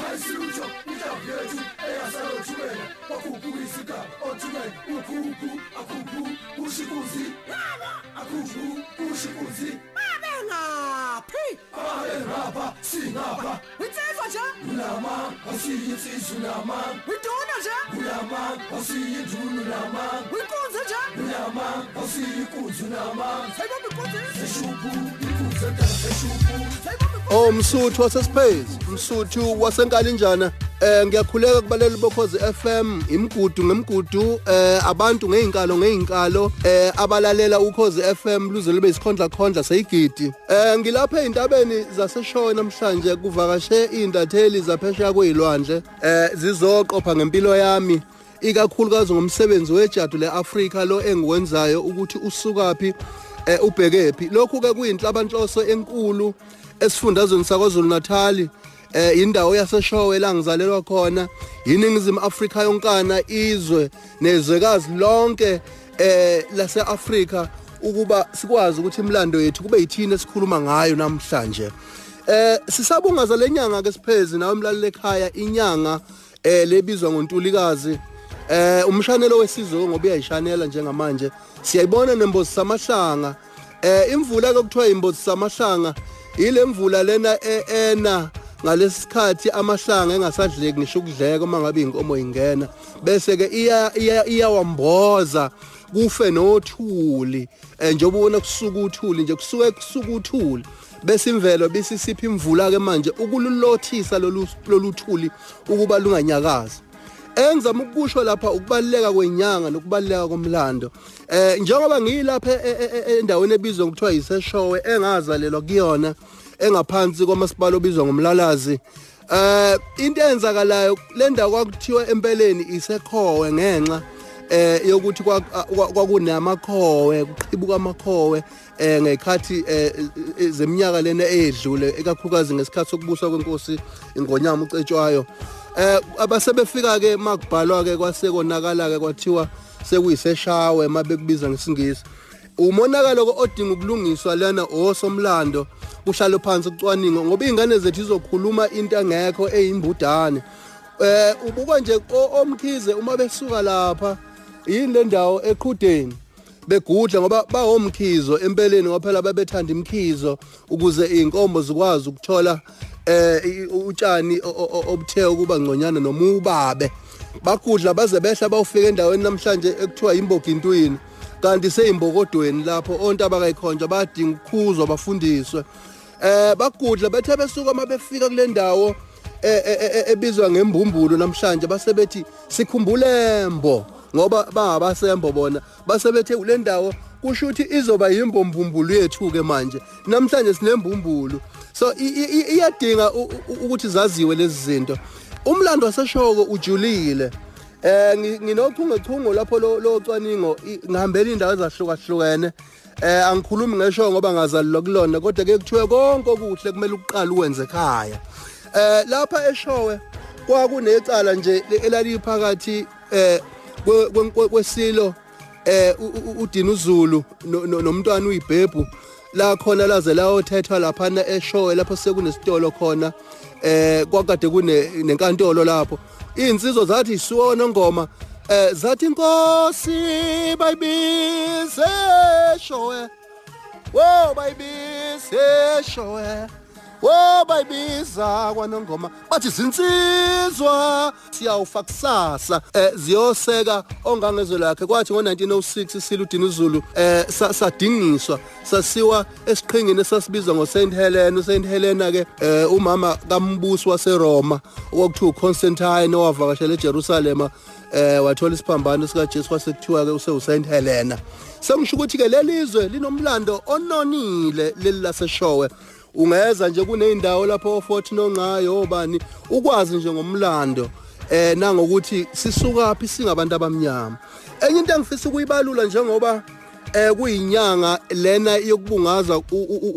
Hayisutho inhlamvu yethu eyasalothumela wakhuphuka isigaba othumela ukhuphu akhuphu ushikuzi akhuphu ushikuzi Babengaphi? ahengapha singapha Witsizwa nje? ulama awusiyinsizwa ulama Widuna nje? ulama awusiyindlulu ulama Winkunzi nje? ulama awusiyinkunzi ulama Sayibamba inkunzi? eshuphu inkunzi endala eshuphu Sayibamba inkunzi? Oh msuthu wasespace msuthu wasenkalinjana eh ngiyakhuleka kubaleli bokhozi FM imigudu ngemigudu eh abantu ngeinkalo ngeinkalo eh abalalela ukhozi FM luze libe isikhondla khondla seyigidi. Eh ngilapha eintabeni zaseshowe namhlanje kuvakashe indatheli zaphesheya kwezilwandle eh zizoqopha ngempilo yami ikakhulukazi ngomsebenzi wejadu leAfrika lo engiwenzayo ukuthi usukapi eh ubhekephi. Lokhu ke kuyinhlabanhloso enkulu esifundazweni saKwaZulu Natal eh indawo yaseshowe la ngizalelwa khona yiningizimu Afrika yonkana izwe nezwekazi lonke eh laseAfrika ukuba sikwazi ukuthi imlando yethu kube yithini esikhuluma ngayo namhlanje. Eh sisabungaza lenyanga ke siphezi nawe emlaleli ekhaya inyanga eh lebizwa ngontulikazi. Eh umshanelo wesizwe ngoba uyayishanela njengamanje. Siyayibona nembozi samahlanga. Eh imvula ke kuthiwa imbozi samahlanga ile mvula lena ena ngalesikhathi amahlanga engasadleki ngisho ukudleka uma ngabe inkomo ingena bese ke iya iya- iyawamboza kufe nothuli. Eh, njengoba ubona kusuka uthuli nje kusuke kusuka uthuli. Bese imvelo bisisipha imvula ke manje ukululothisa lolu loluthuli ukuba lunganyakazi. Engizama ukusho lapha ukubaleka kwenyanga nokubaleka komlando. Eh njengoba ngilapha e- e- e- endaweni ebizwa ngokuthiwa yiseshowe engazalelwa kuyona engaphansi kwamasipala obizwa ngomlalazi. Eh into eyenzakalayo le ndawo kwakuthiwa empeleni isekhowe ngenxa eh yokuthi kwa- kwa- kwakunamakhowe kuqhibuka amakhowe eh ngekhathi eh, zeminyaka lena edlule ekakhulukazi ngesikhathi sokubusa kwenkosi ingonyama ucetshwayo. Eh abasebefika ke makubhalwa ke kwasekonakala ke kwathiwa sekuyiseshawe mabekubiza ngesingisi. Umonakalo odinga ukulungiswa lana osomlando kuhlalo phansi kucwaningo ngoba ingane zethu izokhuluma into engekho eyimbudane eh ubuka nje omkhize uma besuka lapha yini le ndawo eqhudeni? Begudla ngoba bawomkhizo empeleni ngoba phela babethanda imkhizo ukuze inkombo zikwazi ukuthola eh utshani obuthe ukuba ngconyana noma ubabe bagudla baze behla bawufika endaweni namhlanje ekuthiwa imbogintwini kanti seyimbokodweni lapho ontaba kayikhonjwa badinga ukukhuzwa bafundiswe. Eh bagudla bethe besuka mabefika kule ndawo eh, eh, eh, ebizwa ngembumbulo namhlanje basebethi sikhumbulembo ngoba bangabasembo bona basebethe kule ndawo kusho ukuthi izoba yimbombumbulu yethu ke manje. Namhlanje sinembumbulu. So iyadinga ukuthi zaziwe lezi zinto. Umlando waseshoko ujulile. Eh ngi- nginochungechungo lapho lo cwaningo ngihambela indawo ezahlukahlukene. Eh angikhulumi ngesho ngoba ngazalelwa kulona kodwa ke kuthiwe konke okuhle kumele uqala uwenze ekhaya. Eh lapha eshowe kwakunecala nje elaliphakathi eh kwe- kwe- kwe- kwesilo eh u- u- udina uZulu no- no- nomntwana uyibhebhu. La khona laze layothethwa laphana eshowe lapho sekunesitolo khona eh kwakade kune nenkantolo lapho. Insizwa zathi siwona ngoma eh zathi inkosi bayibize eshowe. Wo bayibise showe wo bayibiza kwanongoma bathi zinsizwa siyawufa kusasa. Eh ziyoseka ongangezwe lakhe kwathi ngo1906 siludini uZulu eh sa- sadingiswa sasiwa esiqhingini esasibizwa ngoSaint Helena. uSaint Helena ke eh umama kambusi waseRoma okuthiwa uConstantine owavakashela eJerusalem eh wathola isiphambano sika Jesu kwasekuthiwa ke use uSaint Helena. Sengisho ukuthi ke lelizwe linomlando ononile leli laseshowe. Ungeza nje kuneyindawo lapho ofothi noncayo obani? Ukwazi nje ngomlando eh nangokuthi sisukaphi singabantu abamnyama. Enye into engifisa ukuyibalula njengoba eh kuyinyanga lena yokubungaza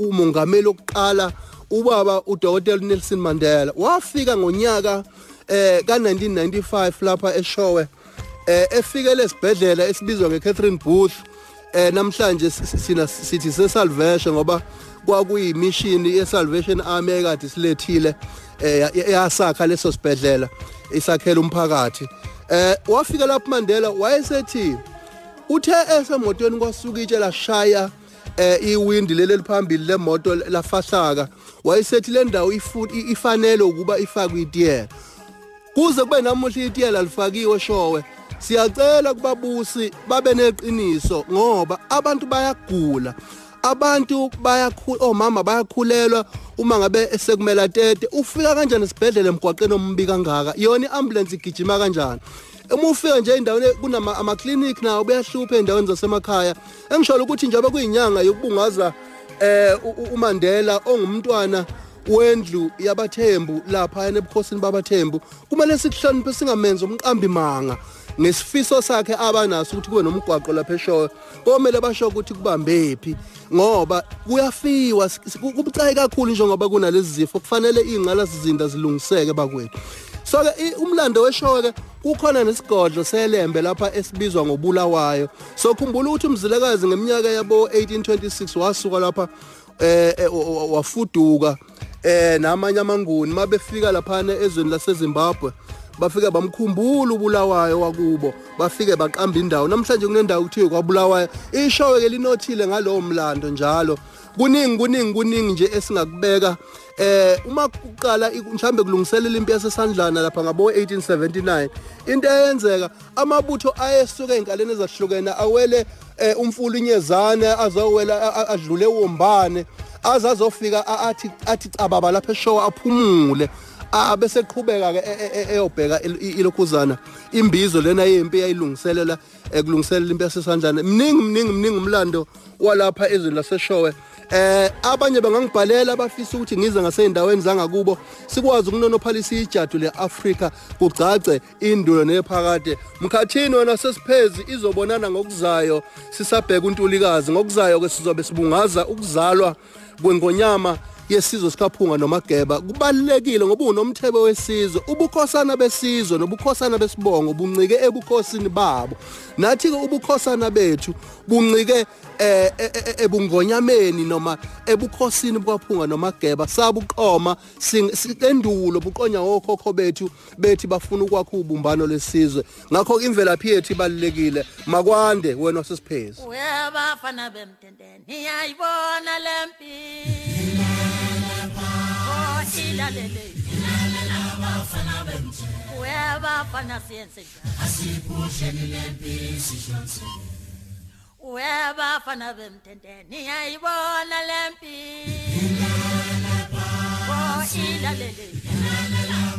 umongameli oqala ubaba uDokotela Nelson Mandela. Wafika ngonyaka eh ka1995 lapha eShowe eh efikele esibhedlela esibizwa ngeCatherine Booth. Eh namhlanje sina sithi sesalvation ngoba kwakuyimishini ye-Salvation Army ekade silethile eh yasakha leso sibhedlela isakhela umphakathi. Eh wafika lapho Mandela wayesethi uthe esemotweni kwasuka itshe lashaya eh iwindi leli liphambili lemoto lafahlaka. Wayesethi le ndawo ifanele ukuba ifakwe itiyela. Kuze kube namuhla itiyela lifakiwe showe siyacela kubabusi babe neqiniso ngoba abantu bayagula. Abantu bayakhula omama bayakhulelwa uma ngabe sekumela tete ufika kanjani esibhedlela emgwaqeni ombi kangaka? Yona iambulance igijima kanjani? Uma ufika nje endaweni kunama ama clinic nawo beyahlupha endaweni zasemakhaya. Engisholo ukuthi njengoba kuyinyanga yokubungaza eh uMandela ongumntwana wendlu yabathembu lapha ebukhosini babathembu. Kumele sikuhloniphe singamenzi umqambi manga. Ngesifiso sakhe abanaso ukuthi kube nomgwaqo lapha eshowe komele basho ukuthi kubambephi ngoba kuyafiwa kubucayi kakhulu njengoba kunalezi zifo kufanele ingqala sizinda zilungiseke bakwethu. So ke umlando weshowe ke kukhona nesigodlo selembe lapha esibizwa ngobulawayo. So khumbula ukuthi umzilekazi ngeminyaka yabo 1826 wasuka lapha eh wafuduka eh namanye amanguni. Mabefika lapha ezweni laseZimbabwe bafike bamkhumbula ubulawayo wakubo bafike baqamba indawo. Namhlanje kunendawo kuthiwe kwabulawayo ishowe ke linothile ngalowo mlando njalo. Kuningi kuningi kuningi nje esingakubeka eh uma kuqala mhlambe kulungiselela impi yasesandlana lapha ngabo 1879 into eyenzeka amabutho ayesuka enkaleni ezahlukene awele eh, umfulu inyezane azowela adlule wombane azazofika athi athi cababa lapha eshowa aphumule. Abese qhubeka ke eyobheka ilokhuzana. Imbizo lena yempi yayilungiselela ekulungiselela impi yasesandlana mningi mningi mningi umlando walapha ezweni laseshowe. Eh abanye bangangibhalela bafisa ukuthi ngize ngaseyindaweni zangakubo sikwazi ukunonophalisa ijadu leAfrika kugcace indulo nephakade. Mkhathini wena sesiphezi izobonana ngokuzayo sisabheka untulikazi. Ngokuzayo ke sizobe sibungaza ukuzalwa kwengonyama yesizwe sikaphunga nomageba kubalekile ngoba unomthebe wesizwe ubukhosana besizwe nobukhosana besibongo buncike ebukhosini babo. Nathi ke ubukhosana bethu buncike eh, e, e, e, ebungonyameni noma ebukhosini bukaphunga nomageba. Sabuqoma sendulo buqonya okhokho bethu bethi bafuna ukwakha ubumbano lesizwe. Ngakho imvelaphi yethu ibalekile makwande wena wasesiphezi uyabafana bemtendeni iyayibona lempi silalele uyabafana siyenze uyabafana bemtende niyayibona le mpilo. Ilalele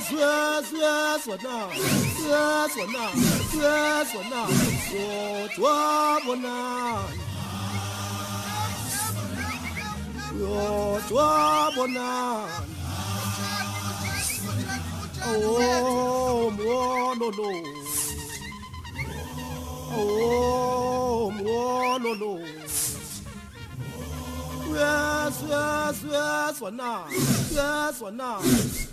Yes, yes, yes, wena. Yes, wena. Yes, wena. Yodwa bona. Yodwa bona. Oh, mwololo. Oh, mwololo. Yes, yes, yes, wena. Yes, wena.